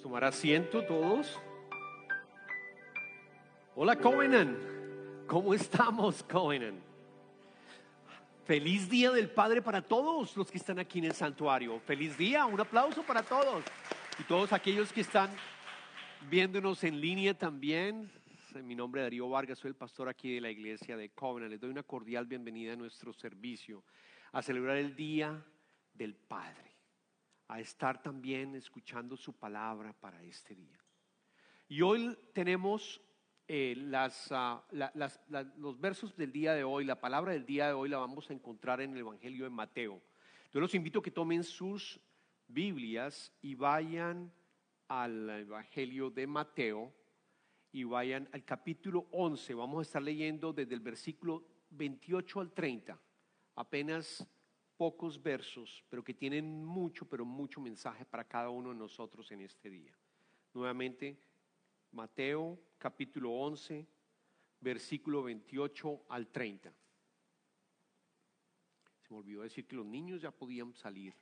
Tomar asiento todos. Hola Covenant, ¿cómo estamos Covenant? Feliz día del Padre para todos los que están aquí en el santuario. Feliz día, un aplauso para todos. Y todos aquellos que están viéndonos en línea también. Mi nombre es Darío Vargas, soy el pastor aquí de la iglesia de Covenant. Les doy una cordial bienvenida a nuestro servicio, a celebrar el Día del Padre a estar también escuchando su palabra para este día. Y hoy tenemos eh, ah, los versos del día de hoy, la palabra del día de hoy la vamos a encontrar en el Evangelio de Mateo. Yo los invito a que tomen sus Biblias y vayan al Evangelio de Mateo y vayan al capítulo 11. Vamos a estar leyendo desde el versículo 28 al 30, apenas pocos versos, pero que tienen mucho, pero mucho mensaje para cada uno de nosotros en este día. Nuevamente, Mateo capítulo 11, versículo 28 al 30. Se me olvidó decir que los niños ya podían salir.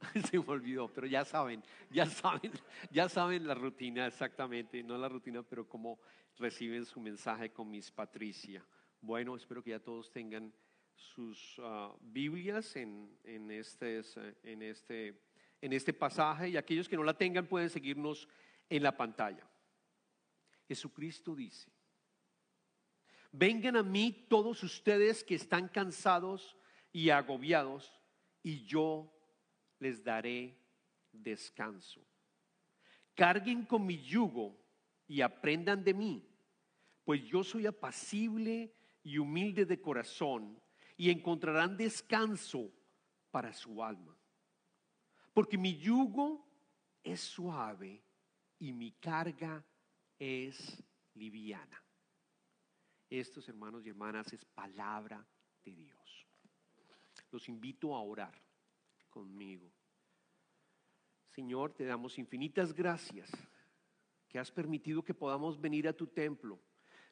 Se me olvidó, pero ya saben, ya saben, ya saben la rutina exactamente, no la rutina, pero cómo reciben su mensaje con mis Patricia. Bueno, espero que ya todos tengan sus ah, Biblias en, en, este, en, este, en este pasaje y aquellos que no la tengan pueden seguirnos en la pantalla. Jesucristo dice, vengan a mí todos ustedes que están cansados y agobiados y yo les daré descanso. Carguen con mi yugo y aprendan de mí, pues yo soy apacible y humilde de corazón y encontrarán descanso para su alma. Porque mi yugo es suave y mi carga es liviana. Estos hermanos y hermanas es palabra de Dios. Los invito a orar conmigo. Señor, te damos infinitas gracias que has permitido que podamos venir a tu templo,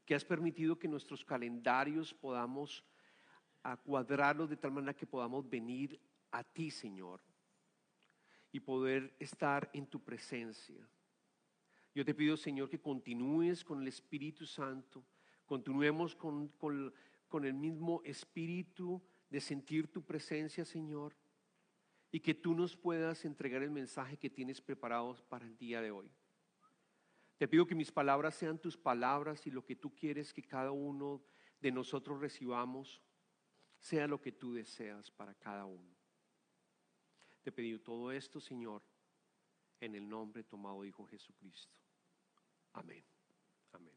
que has permitido que nuestros calendarios podamos a cuadrarlos de tal manera que podamos venir a ti, Señor, y poder estar en tu presencia. Yo te pido, Señor, que continúes con el Espíritu Santo, continuemos con, con el mismo espíritu de sentir tu presencia, Señor, y que tú nos puedas entregar el mensaje que tienes preparado para el día de hoy. Te pido que mis palabras sean tus palabras y lo que tú quieres que cada uno de nosotros recibamos sea lo que tú deseas para cada uno. Te pedí todo esto, Señor, en el nombre tomado Hijo Jesucristo. Amén. Amén.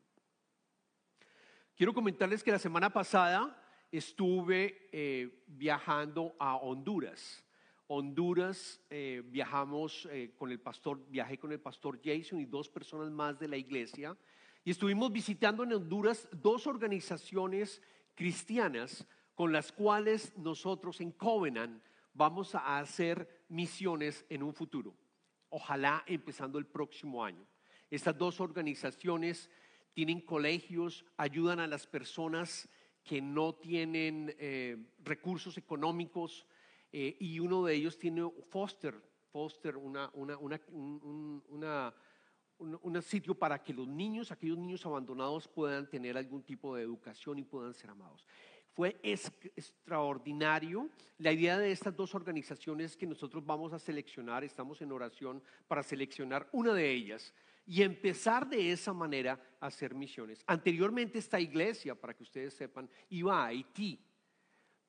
Quiero comentarles que la semana pasada estuve eh, viajando a Honduras. Honduras eh, viajamos eh, con el pastor, viajé con el pastor Jason y dos personas más de la iglesia y estuvimos visitando en Honduras dos organizaciones cristianas con las cuales nosotros en Covenant vamos a hacer misiones en un futuro. Ojalá empezando el próximo año. Estas dos organizaciones tienen colegios, ayudan a las personas que no tienen eh, recursos económicos eh, y uno de ellos tiene Foster, Foster, una, una, una, un sitio para que los niños, aquellos niños abandonados puedan tener algún tipo de educación y puedan ser amados. Fue extraordinario. La idea de estas dos organizaciones que nosotros vamos a seleccionar, estamos en oración para seleccionar una de ellas y empezar de esa manera a hacer misiones. Anteriormente esta iglesia, para que ustedes sepan, iba a Haití,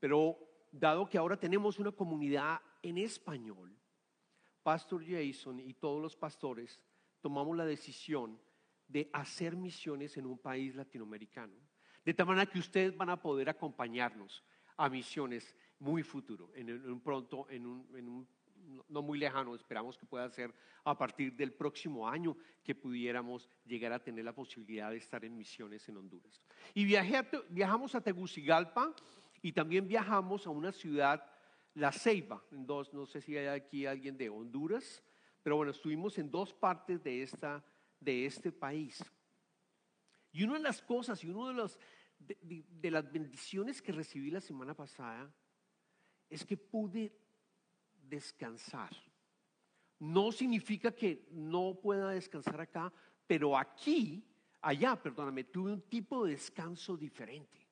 pero dado que ahora tenemos una comunidad en español, Pastor Jason y todos los pastores tomamos la decisión de hacer misiones en un país latinoamericano. De tal manera que ustedes van a poder acompañarnos a misiones muy futuro, en un pronto, en un, no muy lejano, esperamos que pueda ser a partir del próximo año que pudiéramos llegar a tener la posibilidad de estar en misiones en Honduras. Y viajamos a Tegucigalpa y también viajamos a una ciudad, La Ceiba, en dos, no sé si hay aquí alguien de Honduras, pero bueno, estuvimos en dos partes de, esta, de este país. Y una de las cosas y una de, de, las bendiciones que recibí la semana pasada es que pude descansar. no significa que no pueda descansar acá, pero aquí, allá, perdóname, tuve un tipo de descanso diferente.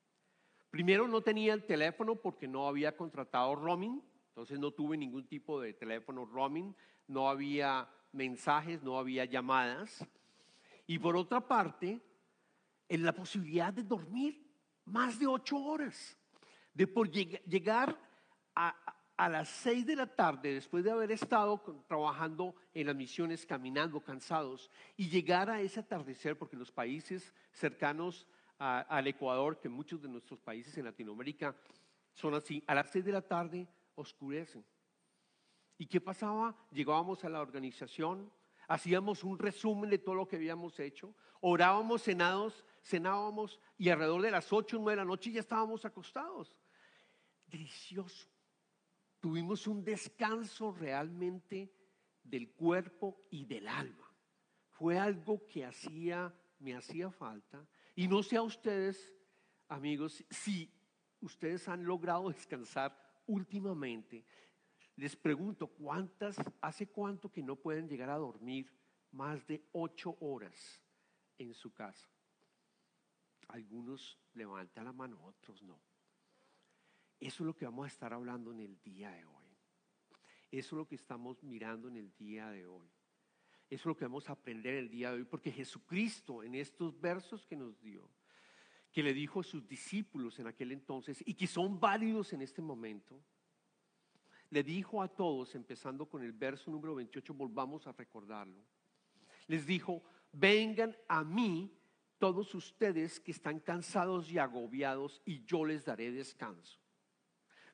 Primero no tenía el teléfono porque no había contratado roaming, entonces no tuve ningún tipo de teléfono roaming, no había mensajes, no había llamadas. Y por otra parte, en la posibilidad de dormir más de ocho horas, de por llegar a, a las seis de la tarde, después de haber estado trabajando en las misiones, caminando, cansados, y llegar a ese atardecer, porque los países cercanos al Ecuador, que muchos de nuestros países en Latinoamérica son así, a las seis de la tarde oscurecen. ¿Y qué pasaba? Llegábamos a la organización, hacíamos un resumen de todo lo que habíamos hecho, orábamos, cenados, cenábamos y alrededor de las ocho o nueve de la noche ya estábamos acostados. Delicioso. Tuvimos un descanso realmente del cuerpo y del alma. Fue algo que hacía, me hacía falta y no sé a ustedes, amigos, si ustedes han logrado descansar últimamente. Les pregunto, ¿cuántas, hace cuánto que no pueden llegar a dormir más de ocho horas en su casa? Algunos levantan la mano, otros no. Eso es lo que vamos a estar hablando en el día de hoy. Eso es lo que estamos mirando en el día de hoy. Eso es lo que vamos a aprender el día de hoy, porque Jesucristo en estos versos que nos dio, que le dijo a sus discípulos en aquel entonces y que son válidos en este momento, le dijo a todos, empezando con el verso número 28, volvamos a recordarlo, les dijo, vengan a mí todos ustedes que están cansados y agobiados y yo les daré descanso.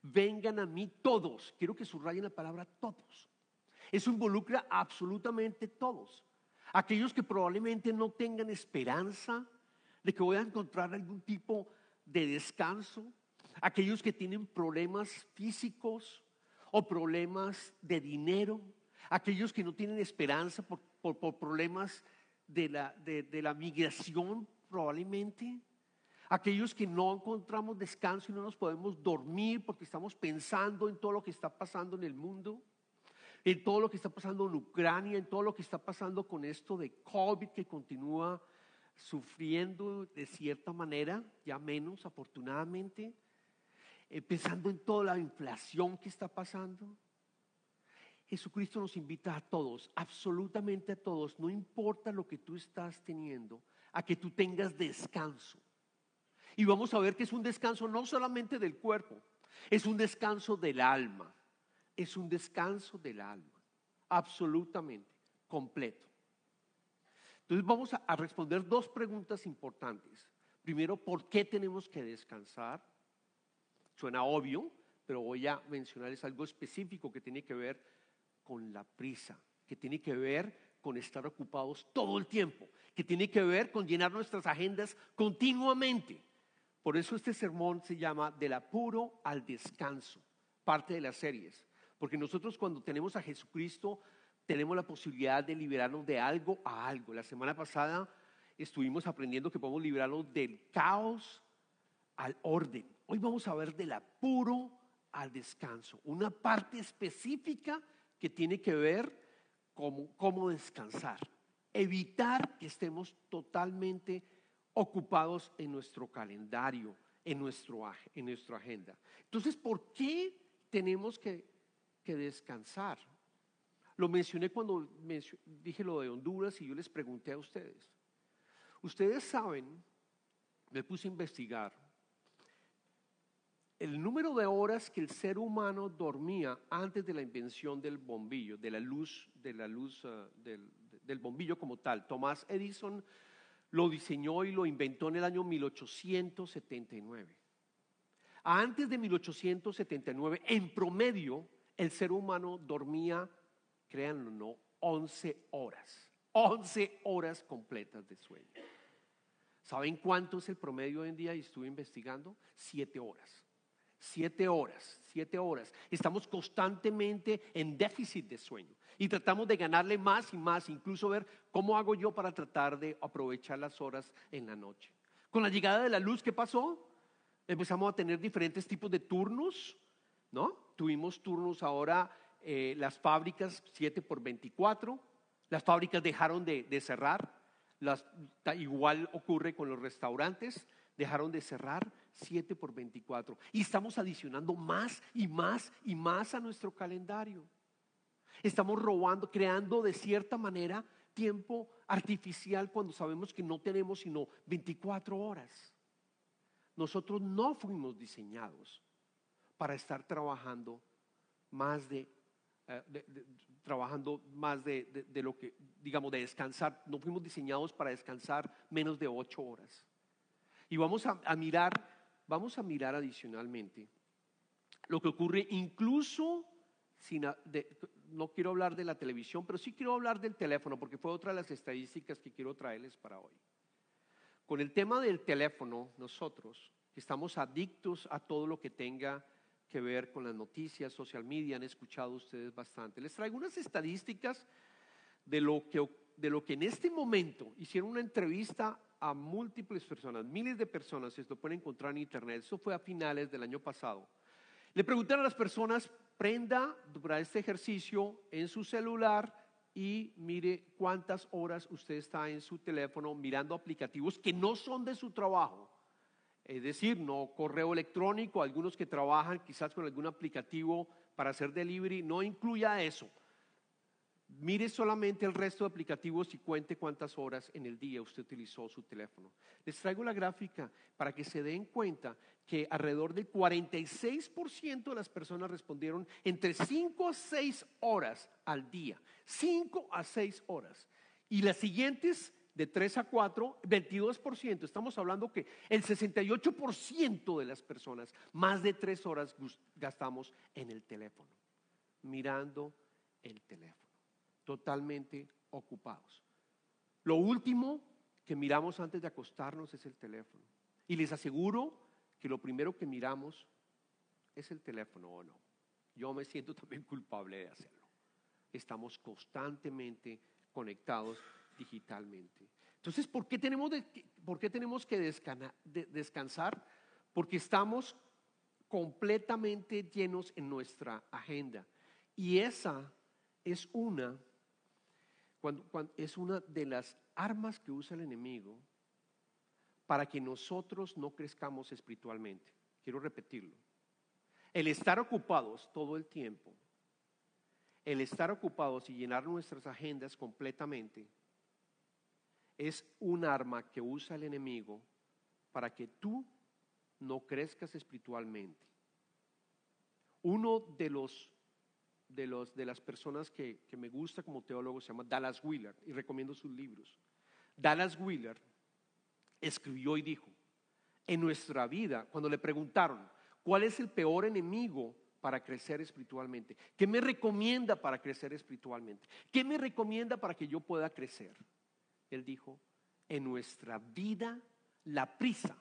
Vengan a mí todos, quiero que subrayen la palabra todos eso involucra absolutamente todos. Aquellos que probablemente no tengan esperanza de que voy a encontrar algún tipo de descanso. Aquellos que tienen problemas físicos o problemas de dinero. Aquellos que no tienen esperanza por, problemas de la, de la migración probablemente. Aquellos que no encontramos descanso y no nos podemos dormir porque estamos pensando en todo lo que está pasando en el mundo en todo lo que está pasando en Ucrania, en todo lo que está pasando con esto de COVID que continúa sufriendo de cierta manera, ya menos afortunadamente, eh, pensando en toda la inflación que está pasando. Jesucristo nos invita a todos, absolutamente a todos, no importa lo que tú estás teniendo, a que tú tengas descanso. Y vamos a ver que es un descanso no solamente del cuerpo, es un descanso del alma es un descanso del alma, absolutamente, completo. Entonces vamos a, responder dos preguntas importantes. Primero, ¿por qué tenemos que descansar? Suena obvio, pero voy a mencionarles algo específico que tiene que ver con la prisa, que tiene que ver con estar ocupados todo el tiempo, que tiene que ver con llenar nuestras agendas continuamente. Por eso este sermón se llama Del apuro al descanso, parte de las series. Porque nosotros cuando tenemos a Jesucristo tenemos la posibilidad de liberarnos de algo a algo. La semana pasada estuvimos aprendiendo que podemos liberarnos del caos al orden. Hoy vamos a ver del apuro al descanso. Una parte específica que tiene que ver con cómo descansar. Evitar que estemos totalmente ocupados en nuestro calendario, en, nuestro, en nuestra agenda. Entonces, ¿por qué tenemos que que descansar. Lo mencioné cuando dije lo de Honduras y yo les pregunté a ustedes. Ustedes saben, me puse a investigar, el número de horas que el ser humano dormía antes de la invención del bombillo, de la luz, de la luz ah, del, bombillo como tal. Tomás Edison lo diseñó y lo inventó en el año 1879. Antes de 1879, en promedio, el ser humano dormía, créanlo no, 11 horas. 11 horas completas de sueño. ¿Saben cuánto es el promedio hoy en día? Y estuve investigando, 7 horas. 7 horas, 7 horas. Estamos constantemente en déficit de sueño y tratamos de ganarle más y más, incluso ver cómo hago yo para tratar de aprovechar las horas en la noche. Con la llegada de la luz, ¿qué pasó? Empezamos a tener diferentes tipos de turnos, ¿no? Tuvimos turnos ahora eh, las fábricas 7 por 24, las fábricas dejaron de, de cerrar, las, igual ocurre con los restaurantes, dejaron de cerrar 7 por 24. Y estamos adicionando más y más y más a nuestro calendario. Estamos robando, creando de cierta manera tiempo artificial cuando sabemos que no tenemos sino 24 horas. Nosotros no fuimos diseñados para estar trabajando más de, eh, trabajando más de, de, lo que, digamos, de descansar. No fuimos diseñados para descansar menos de ocho horas. Y vamos a, a mirar, vamos a mirar adicionalmente lo que ocurre incluso sin, no quiero hablar de la televisión, pero sí quiero hablar del teléfono, porque fue otra de las estadísticas que quiero traerles para hoy. Con el tema del teléfono, nosotros estamos adictos a todo lo que tenga que ver con las noticias, social media, han escuchado ustedes bastante. Les traigo unas estadísticas de lo que, de lo que en este momento hicieron una entrevista a múltiples personas, miles de personas, esto pueden encontrar en internet, eso fue a finales del año pasado. Le preguntaron a las personas, prenda para este ejercicio en su celular y mire cuántas horas usted está en su teléfono mirando aplicativos que no son de su trabajo. Es decir, no correo electrónico, algunos que trabajan quizás con algún aplicativo para hacer delivery, no incluya eso. Mire solamente el resto de aplicativos y cuente cuántas horas en el día usted utilizó su teléfono. Les traigo la gráfica para que se den cuenta que alrededor del 46% de las personas respondieron entre 5 a 6 horas al día. 5 a 6 horas. Y las siguientes de 3 a 4, 22%. Estamos hablando que el 68% de las personas, más de 3 horas gastamos en el teléfono, mirando el teléfono totalmente ocupados. Lo último que miramos antes de acostarnos es el teléfono. Y les aseguro que lo primero que miramos es el teléfono o no. Yo me siento también culpable de hacerlo. Estamos constantemente conectados digitalmente. Entonces, ¿por qué tenemos, por qué tenemos que descansar? Porque estamos completamente llenos en nuestra agenda. Y esa es una es una de las armas que usa el enemigo para que nosotros no crezcamos espiritualmente. Quiero repetirlo. El estar ocupados todo el tiempo, el estar ocupados y llenar nuestras agendas completamente, es un arma que usa el enemigo para que tú no crezcas espiritualmente. Uno de los de, los, de las personas que, que me gusta como teólogo se llama Dallas Wheeler y recomiendo sus libros. Dallas Wheeler escribió y dijo, en nuestra vida, cuando le preguntaron, ¿cuál es el peor enemigo para crecer espiritualmente? ¿Qué me recomienda para crecer espiritualmente? ¿Qué me recomienda para que yo pueda crecer? Él dijo, en nuestra vida la prisa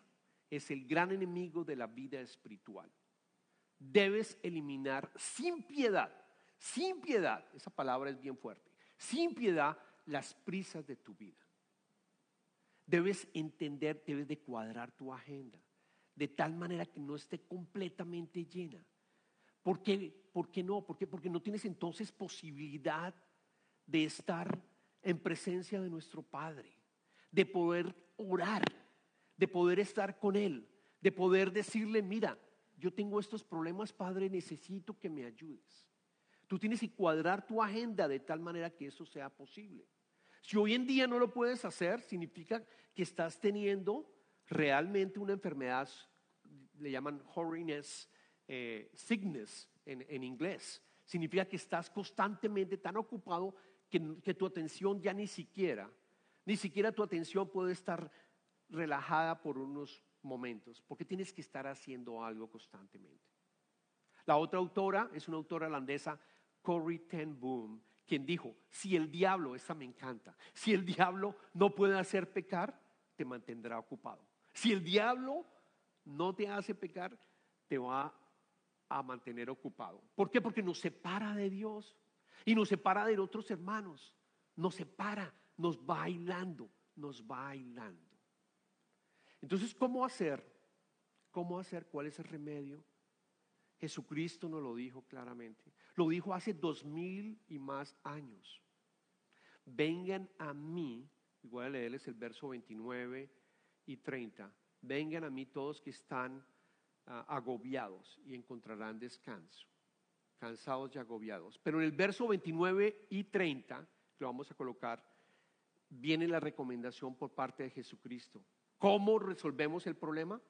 es el gran enemigo de la vida espiritual. Debes eliminar sin piedad sin piedad, esa palabra es bien fuerte, sin piedad las prisas de tu vida. Debes entender, debes de cuadrar tu agenda de tal manera que no esté completamente llena. ¿Por qué, ¿Por qué no? ¿Por qué? Porque no tienes entonces posibilidad de estar en presencia de nuestro Padre, de poder orar, de poder estar con Él, de poder decirle, mira, yo tengo estos problemas, Padre, necesito que me ayudes. Tú tienes que cuadrar tu agenda de tal manera que eso sea posible. Si hoy en día no lo puedes hacer, significa que estás teniendo realmente una enfermedad, le llaman horiness eh, sickness en, inglés. Significa que estás constantemente tan ocupado que, que tu atención ya ni siquiera, ni siquiera tu atención puede estar relajada por unos momentos, porque tienes que estar haciendo algo constantemente. La otra autora es una autora holandesa Corrie ten Boom, quien dijo, si el diablo, esa me encanta, si el diablo no puede hacer pecar, te mantendrá ocupado. Si el diablo no te hace pecar, te va a mantener ocupado. ¿Por qué? Porque nos separa de Dios y nos separa de otros hermanos. Nos separa, nos va bailando, nos va bailando. Entonces, ¿cómo hacer? ¿Cómo hacer? ¿Cuál es el remedio? Jesucristo nos lo dijo claramente. Lo dijo hace dos mil y más años. Vengan a mí, voy a leerles el verso 29 y 30. Vengan a mí todos que están ah, agobiados y encontrarán descanso. Cansados y agobiados. Pero en el verso 29 y 30, que vamos a colocar, viene la recomendación por parte de Jesucristo. ¿Cómo resolvemos el problema?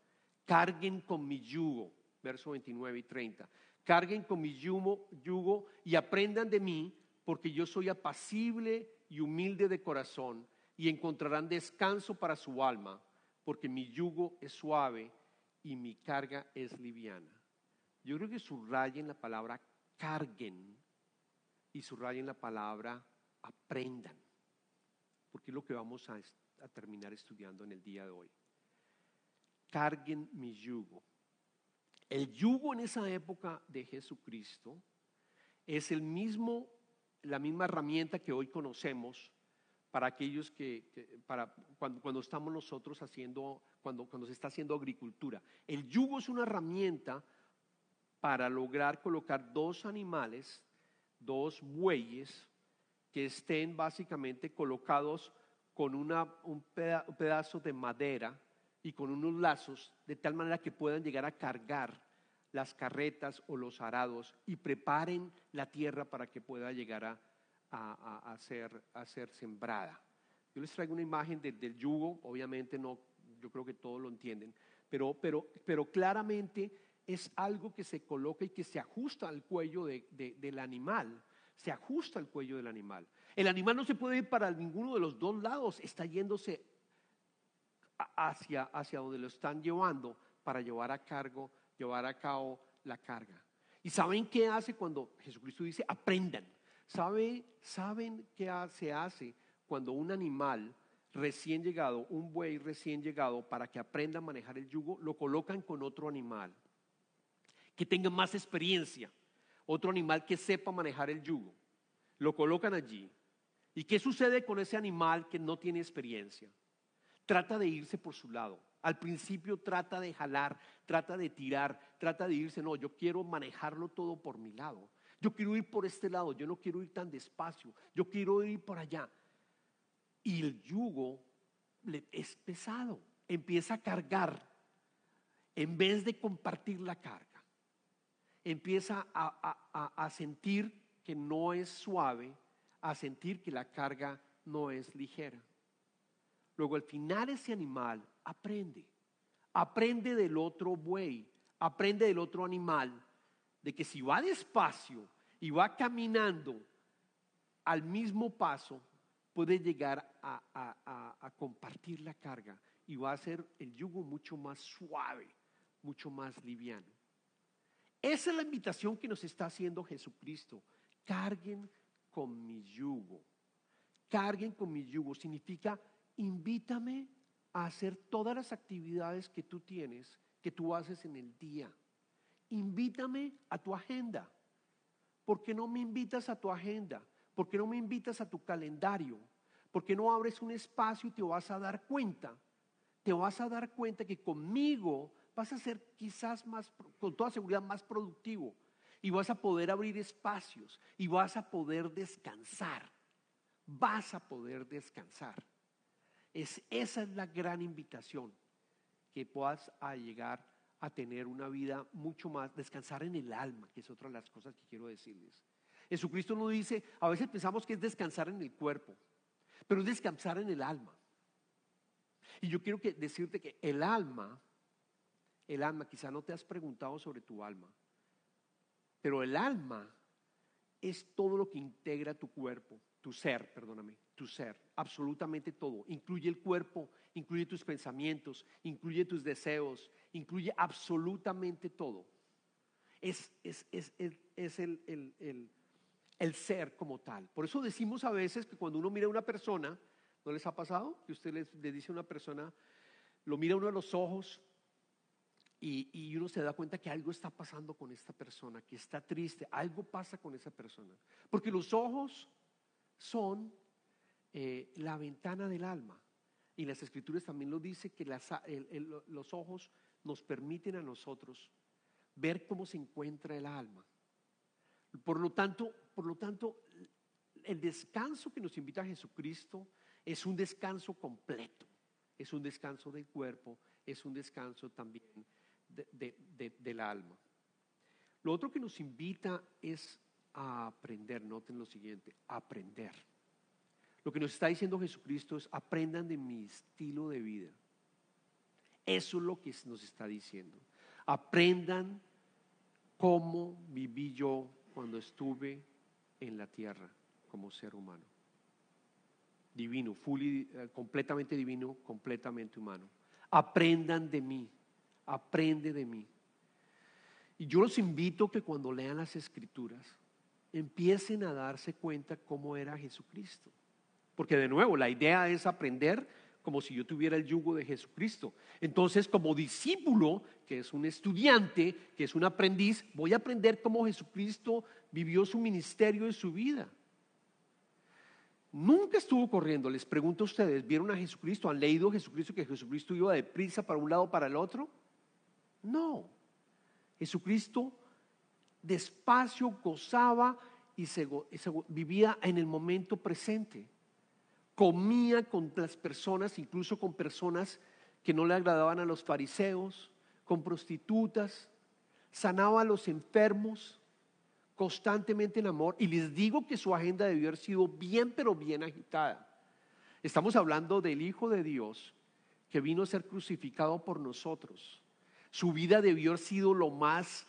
Carguen con mi yugo, verso 29 y 30. Carguen con mi yugo, y aprendan de mí, porque yo soy apacible y humilde de corazón, y encontrarán descanso para su alma, porque mi yugo es suave y mi carga es liviana. Yo creo que subrayen la palabra carguen y subrayen la palabra aprendan, porque es lo que vamos a, a terminar estudiando en el día de hoy. Carguen mi yugo. El yugo en esa época de Jesucristo es el mismo, la misma herramienta que hoy conocemos para aquellos que, para cuando, estamos nosotros haciendo, cuando, se está haciendo agricultura. El yugo es una herramienta para lograr colocar dos animales, dos bueyes, que estén básicamente colocados con un pedazo de madera y con unos lazos, de tal manera que puedan llegar a cargar las carretas o los arados y preparen la tierra para que pueda llegar a, a, ser, a ser, sembrada. Yo les traigo una imagen del yugo, obviamente no, yo creo que todos lo entienden, pero, pero, pero claramente es algo que se coloca y que se ajusta al cuello de, del animal, se ajusta al cuello del animal. El animal no se puede ir para ninguno de los dos lados, está yéndose hacia, hacia donde lo están llevando para llevar a cargo llevar a cabo la carga. ¿Y saben qué hace cuando Jesucristo dice aprendan? ¿Saben, ¿Saben qué se hace cuando un animal recién llegado, un buey recién llegado, para que aprenda a manejar el yugo, lo colocan con otro animal que tenga más experiencia, otro animal que sepa manejar el yugo? Lo colocan allí. ¿Y qué sucede con ese animal que no tiene experiencia? Trata de irse por su lado al principio trata de jalar, trata de tirar, trata de irse, no, yo quiero manejarlo todo por mi lado. Yo quiero ir por este lado, yo no quiero ir tan despacio, yo quiero ir por allá. Y el yugo es pesado, empieza a cargar en vez de compartir la carga. Empieza a, sentir que no es suave, a sentir que la carga no es ligera. Luego al final ese animal aprende, aprende del otro buey, aprende del otro animal, de que si va despacio y va caminando al mismo paso, puede llegar a, compartir la carga y va a ser el yugo mucho más suave, mucho más liviano. Esa es la invitación que nos está haciendo Jesucristo. Carguen con mi yugo. Carguen con mi yugo significa invítame a hacer todas las actividades que tú tienes, que tú haces en el día. Invítame a tu agenda. ¿Por qué no me invitas a tu agenda? ¿Por qué no me invitas a tu calendario? ¿Por qué no abres un espacio y te vas a dar cuenta? Te vas a dar cuenta que conmigo vas a ser quizás más, con toda seguridad, más productivo. Y vas a poder abrir espacios y vas a poder descansar. Vas a poder descansar. Es, esa es la gran invitación, que puedas a llegar a tener una vida mucho más, descansar en el alma, que es otra de las cosas que quiero decirles. Jesucristo nos dice, a veces pensamos que es descansar en el cuerpo, pero es descansar en el alma. Y yo quiero que, decirte que el alma, el alma, quizá no te has preguntado sobre tu alma, pero el alma es todo lo que integra tu cuerpo, tu ser, perdóname tu ser, absolutamente todo. Incluye el cuerpo, incluye tus pensamientos, incluye tus deseos, incluye absolutamente todo. Es, es, es, es el, el, el, el, ser como tal. Por eso decimos a veces que cuando uno mira a una persona, ¿no les ha pasado? Que usted le dice a una persona, lo mira uno a los ojos y, uno se da cuenta que algo está pasando con esta persona, que está triste, algo pasa con esa persona. Porque los ojos son eh, la ventana del alma. Y las escrituras también lo dice que los ojos nos permiten a nosotros ver cómo se encuentra el alma. Por lo tanto, por lo tanto, el descanso que nos invita a Jesucristo es un descanso completo, es un descanso del cuerpo, es un descanso también del alma. Lo otro que nos invita es a aprender, noten lo siguiente, aprender. Lo que nos está diciendo Jesucristo es aprendan de mi estilo de vida. Eso es lo que nos está diciendo. Aprendan cómo viví yo cuando estuve en la tierra como ser humano. Divino, eh, completamente divino, completamente humano. Aprendan de mí, aprende de mí. Y yo los invito que cuando lean las escrituras empiecen a darse cuenta cómo era Jesucristo. Porque de nuevo, la idea es aprender como si yo tuviera el yugo de Jesucristo. Entonces, como discípulo, que es un estudiante, que es un aprendiz, voy a aprender cómo Jesucristo vivió su ministerio y su vida. Nunca estuvo corriendo. Les pregunto a ustedes, ¿vieron a Jesucristo? ¿Han leído Jesucristo que Jesucristo iba deprisa para un lado para el otro? No. Jesucristo despacio gozaba y vivía en el momento presente comía con las personas, incluso con personas que no le agradaban a los fariseos, con prostitutas, sanaba a los enfermos constantemente en amor. Y les digo que su agenda debió haber sido bien, pero bien agitada. Estamos hablando del Hijo de Dios que vino a ser crucificado por nosotros. Su vida debió haber sido lo más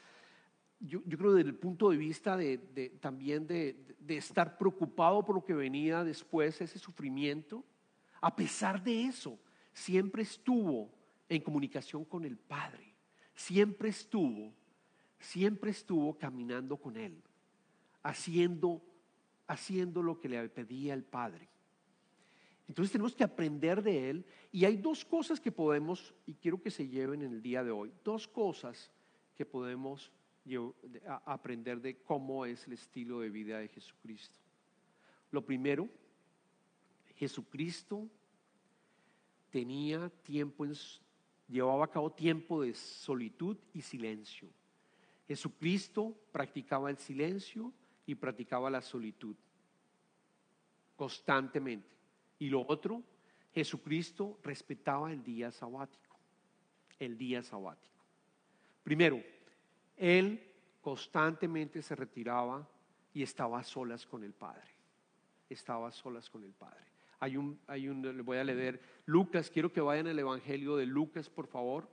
yo, creo desde el punto de vista de, también de, estar preocupado por lo que venía después, ese sufrimiento, a pesar de eso, siempre estuvo en comunicación con el Padre, siempre estuvo, siempre estuvo caminando con Él, haciendo, haciendo lo que le pedía el Padre. Entonces tenemos que aprender de Él y hay dos cosas que podemos, y quiero que se lleven en el día de hoy, dos cosas que podemos aprender de cómo es el estilo de vida de Jesucristo. Lo primero, Jesucristo tenía tiempo, llevaba a cabo tiempo de solitud y silencio. Jesucristo practicaba el silencio y practicaba la solitud constantemente. Y lo otro, Jesucristo respetaba el día sabático, el día sabático. Primero, él constantemente se retiraba y estaba a solas con el Padre. Estaba a solas con el Padre. Hay un, hay un, le voy a leer Lucas, quiero que vayan al Evangelio de Lucas, por favor.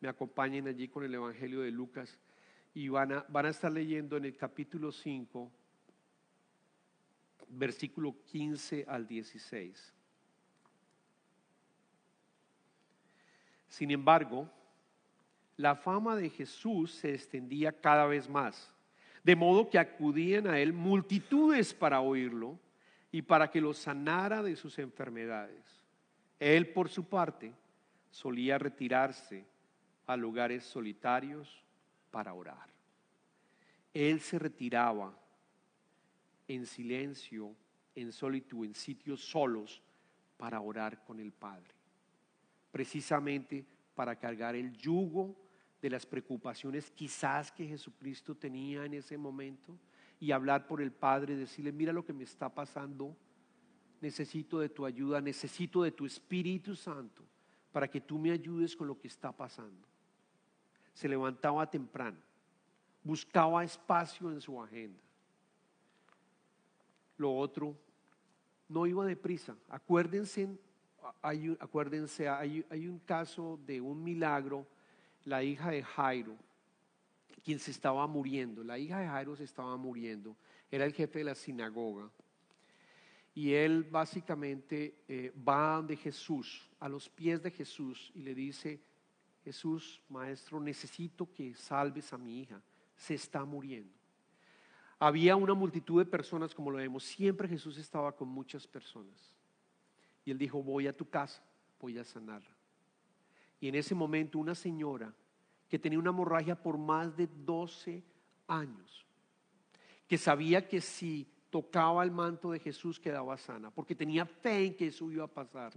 Me acompañen allí con el Evangelio de Lucas y van a, van a estar leyendo en el capítulo 5, versículo 15 al 16. Sin embargo, la fama de Jesús se extendía cada vez más, de modo que acudían a él multitudes para oírlo y para que lo sanara de sus enfermedades. Él, por su parte, solía retirarse a lugares solitarios para orar. Él se retiraba en silencio, en solitud, en sitios solos para orar con el Padre, precisamente para cargar el yugo de las preocupaciones quizás que Jesucristo tenía en ese momento y hablar por el Padre, decirle, mira lo que me está pasando, necesito de tu ayuda, necesito de tu Espíritu Santo para que tú me ayudes con lo que está pasando. Se levantaba temprano, buscaba espacio en su agenda. Lo otro, no iba deprisa. Acuérdense, hay, acuérdense, hay, hay un caso de un milagro la hija de Jairo, quien se estaba muriendo. La hija de Jairo se estaba muriendo. Era el jefe de la sinagoga. Y él básicamente eh, va de Jesús, a los pies de Jesús, y le dice, Jesús, maestro, necesito que salves a mi hija. Se está muriendo. Había una multitud de personas, como lo vemos. Siempre Jesús estaba con muchas personas. Y él dijo, voy a tu casa, voy a sanarla. Y en ese momento una señora que tenía una hemorragia por más de 12 años, que sabía que si tocaba el manto de Jesús quedaba sana, porque tenía fe en que eso iba a pasar.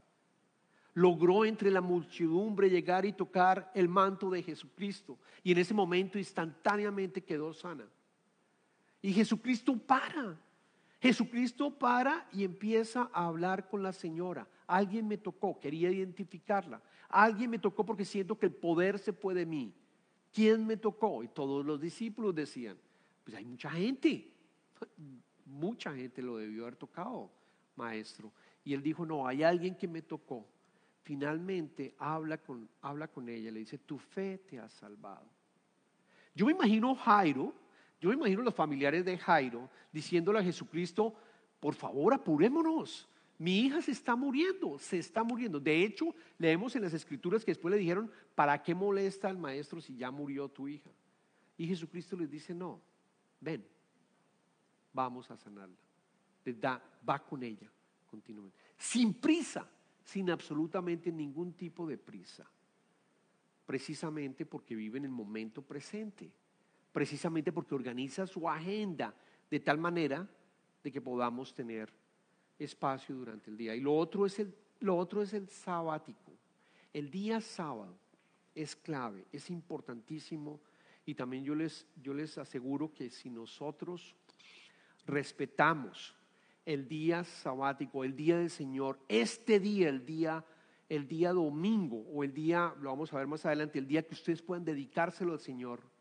logró entre la muchedumbre llegar y tocar el manto de Jesucristo. Y en ese momento instantáneamente quedó sana. Y Jesucristo para. Jesucristo para y empieza a hablar con la señora. Alguien me tocó, quería identificarla. Alguien me tocó porque siento que el poder se fue de mí. ¿Quién me tocó? Y todos los discípulos decían, pues hay mucha gente. Mucha gente lo debió haber tocado, maestro. Y él dijo, no, hay alguien que me tocó finalmente habla con, habla con ella, le dice, tu fe te ha salvado. Yo me imagino Jairo, yo me imagino los familiares de Jairo diciéndole a Jesucristo, por favor apurémonos, mi hija se está muriendo, se está muriendo. De hecho, leemos en las escrituras que después le dijeron, ¿para qué molesta al maestro si ya murió tu hija? Y Jesucristo les dice, no, ven, vamos a sanarla. Les da, va con ella continuamente, sin prisa sin absolutamente ningún tipo de prisa, precisamente porque vive en el momento presente, precisamente porque organiza su agenda de tal manera de que podamos tener espacio durante el día. Y lo otro es el, lo otro es el sabático. El día sábado es clave, es importantísimo y también yo les, yo les aseguro que si nosotros respetamos el día sabático, el día del Señor, este día, el día, el día domingo o el día, lo vamos a ver más adelante, el día que ustedes puedan dedicárselo al Señor,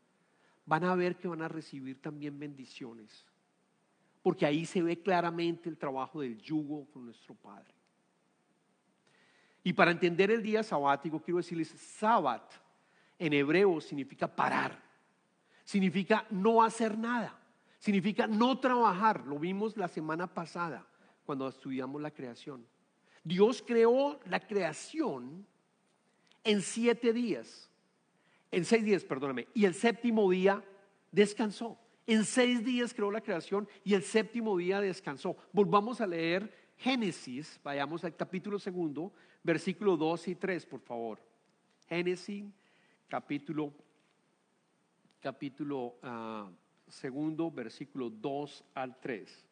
van a ver que van a recibir también bendiciones. Porque ahí se ve claramente el trabajo del yugo con nuestro Padre. Y para entender el día sabático, quiero decirles, sábat en hebreo significa parar, significa no hacer nada. Significa no trabajar. Lo vimos la semana pasada cuando estudiamos la creación. Dios creó la creación en siete días. En seis días, perdóname. Y el séptimo día descansó. En seis días creó la creación y el séptimo día descansó. Volvamos a leer Génesis, vayamos al capítulo segundo, versículo 2 y 3, por favor. Génesis, capítulo, capítulo uh, segundo, versículo 2 al 3.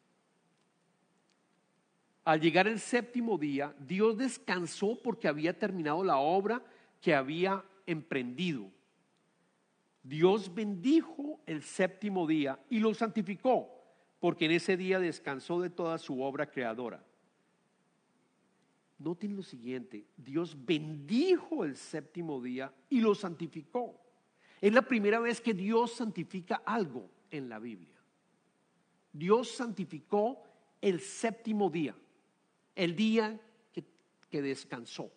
Al llegar el séptimo día, Dios descansó porque había terminado la obra que había emprendido. Dios bendijo el séptimo día y lo santificó, porque en ese día descansó de toda su obra creadora. Noten lo siguiente, Dios bendijo el séptimo día y lo santificó. Es la primera vez que Dios santifica algo en la Biblia. Dios santificó el séptimo día, el día que, descansó.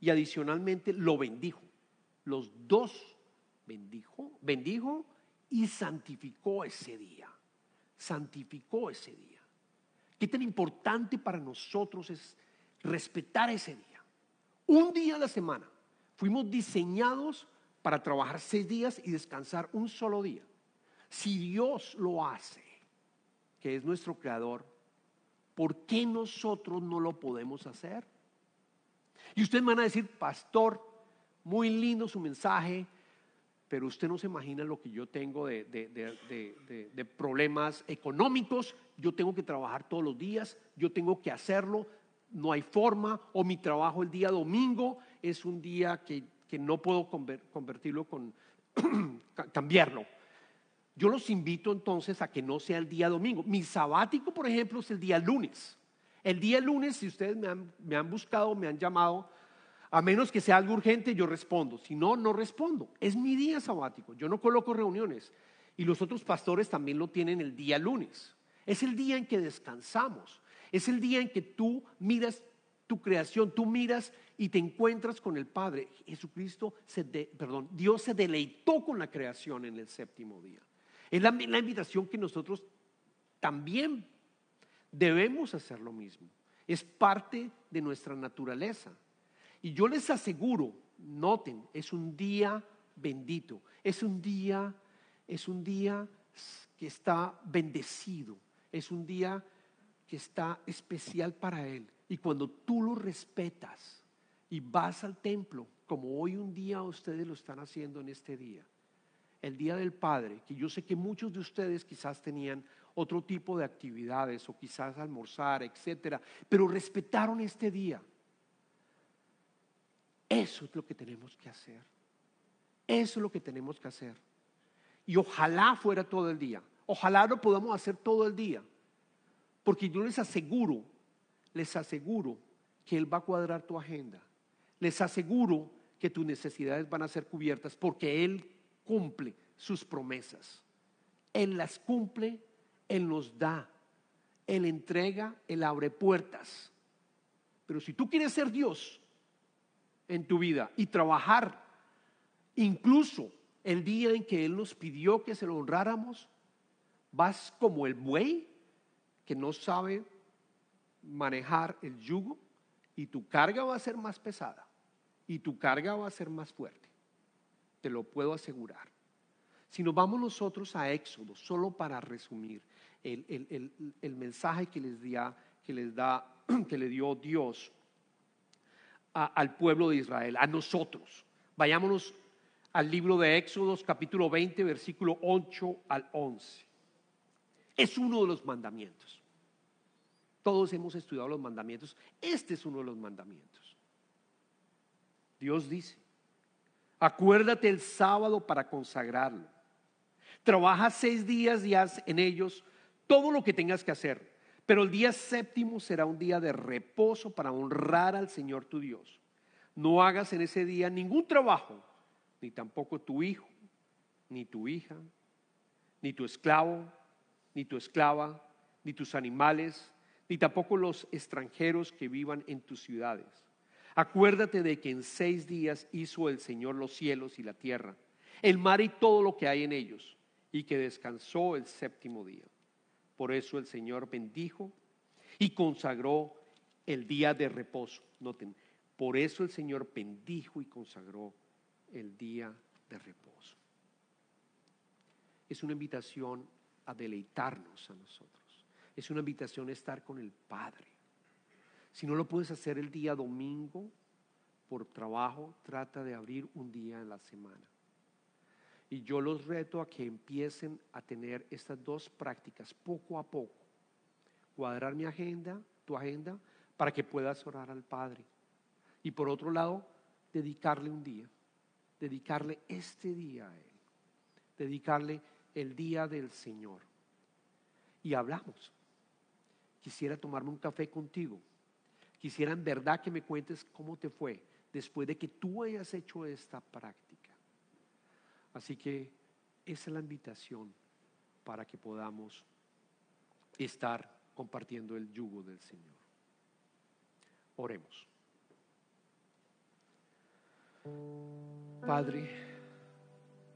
Y adicionalmente lo bendijo. Los dos bendijo, bendijo y santificó ese día. Santificó ese día. Qué tan importante para nosotros es respetar ese día. Un día a la semana. Fuimos diseñados para trabajar seis días y descansar un solo día. Si Dios lo hace, que es nuestro creador, ¿por qué nosotros no lo podemos hacer? Y ustedes van a decir, pastor, muy lindo su mensaje, pero usted no se imagina lo que yo tengo de, de, problemas económicos, yo tengo que trabajar todos los días, yo tengo que hacerlo, no hay forma, o mi trabajo el día domingo es un día que, que no puedo convertirlo con, cambiarlo. Yo los invito entonces a que no sea el día domingo. Mi sabático, por ejemplo, es el día lunes. El día lunes, si ustedes me han, me han buscado, me han llamado, a menos que sea algo urgente, yo respondo. Si no, no respondo. Es mi día sabático. Yo no coloco reuniones. Y los otros pastores también lo tienen el día lunes. Es el día en que descansamos. Es el día en que tú miras tu creación, tú miras y te encuentras con el Padre. Jesucristo, se perdón, Dios se deleitó con la creación en el séptimo día. Es la, invitación que nosotros también debemos hacer lo mismo. Es parte de nuestra naturaleza. Y yo les aseguro, noten, es un día bendito, es un día, es un día que está bendecido, es un día que está especial para Él. Y cuando tú lo respetas y vas al templo, como hoy un día ustedes lo están haciendo en este día, el Día del Padre, que yo sé que muchos de ustedes quizás tenían otro tipo de actividades o quizás almorzar, etcétera, pero respetaron este día. Eso es lo que tenemos que hacer. Eso es lo que tenemos que hacer. Y ojalá fuera todo el día. Ojalá lo podamos hacer todo el día. Porque yo les aseguro, les aseguro que Él va a cuadrar tu agenda. Les aseguro que tus necesidades van a ser cubiertas porque Él cumple sus promesas. Él las cumple, Él nos da, Él entrega, Él abre puertas. Pero si tú quieres ser Dios en tu vida y trabajar, incluso el día en que Él nos pidió que se lo honráramos, vas como el buey que no sabe manejar el yugo y tu carga va a ser más pesada y tu carga va a ser más fuerte. Te lo puedo asegurar. Si nos vamos nosotros a Éxodo, solo para resumir el, mensaje que les, que les da, que le dio Dios al pueblo de Israel, a nosotros. Vayámonos al libro de Éxodos, capítulo 20, versículo 8 al 11. Es uno de los mandamientos. Todos hemos estudiado los mandamientos. Este es uno de los mandamientos. Dios dice, acuérdate el sábado para consagrarlo. Trabaja seis días y haz en ellos todo lo que tengas que hacer. Pero el día séptimo será un día de reposo para honrar al Señor tu Dios. No hagas en ese día ningún trabajo, ni tampoco tu hijo, ni tu hija, ni tu esclavo, ni tu esclava, ni tus animales, ni tampoco los extranjeros que vivan en tus ciudades. Acuérdate de que en seis días hizo el Señor los cielos y la tierra, el mar y todo lo que hay en ellos, y que descansó el séptimo día. Por eso el Señor bendijo y consagró el día de reposo. Noten, por eso el Señor bendijo y consagró el día de reposo. Es una invitación a deleitarnos a nosotros es una invitación a estar con el Padre. Si no lo puedes hacer el día domingo por trabajo, trata de abrir un día en la semana. Y yo los reto a que empiecen a tener estas dos prácticas poco a poco. Cuadrar mi agenda, tu agenda, para que puedas orar al Padre. Y por otro lado, dedicarle un día. Dedicarle este día a Él. Dedicarle el día del Señor. Y hablamos. Quisiera tomarme un café contigo. Quisiera en verdad que me cuentes cómo te fue después de que tú hayas hecho esta práctica. Así que esa es la invitación para que podamos estar compartiendo el yugo del Señor. Oremos. Padre,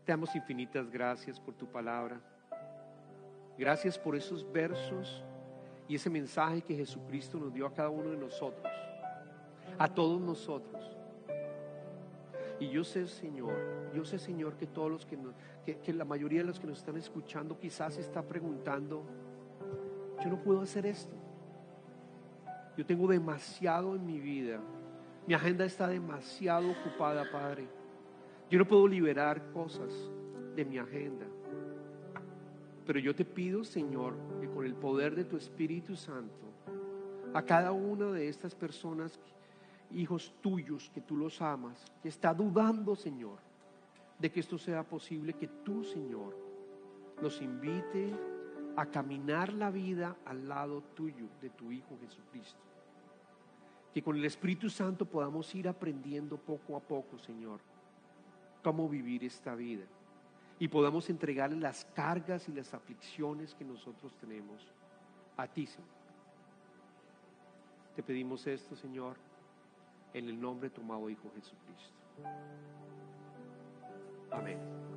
te damos infinitas gracias por tu palabra. Gracias por esos versos y ese mensaje que Jesucristo nos dio a cada uno de nosotros, a todos nosotros. Y yo sé, Señor, yo sé, Señor, que todos los que, que, la mayoría de los que nos están escuchando quizás está preguntando, yo no puedo hacer esto. Yo tengo demasiado en mi vida. Mi agenda está demasiado ocupada, Padre. Yo no puedo liberar cosas de mi agenda. Pero yo te pido, Señor, que con el poder de tu Espíritu Santo, a cada una de estas personas, hijos tuyos, que tú los amas, que está dudando, Señor, de que esto sea posible, que tú, Señor, los invite a caminar la vida al lado tuyo, de tu Hijo Jesucristo. Que con el Espíritu Santo podamos ir aprendiendo poco a poco, Señor, cómo vivir esta vida y podamos entregarle las cargas y las aflicciones que nosotros tenemos a ti, Señor. Te pedimos esto, Señor, en el nombre de tu amado Hijo Jesucristo. Amén.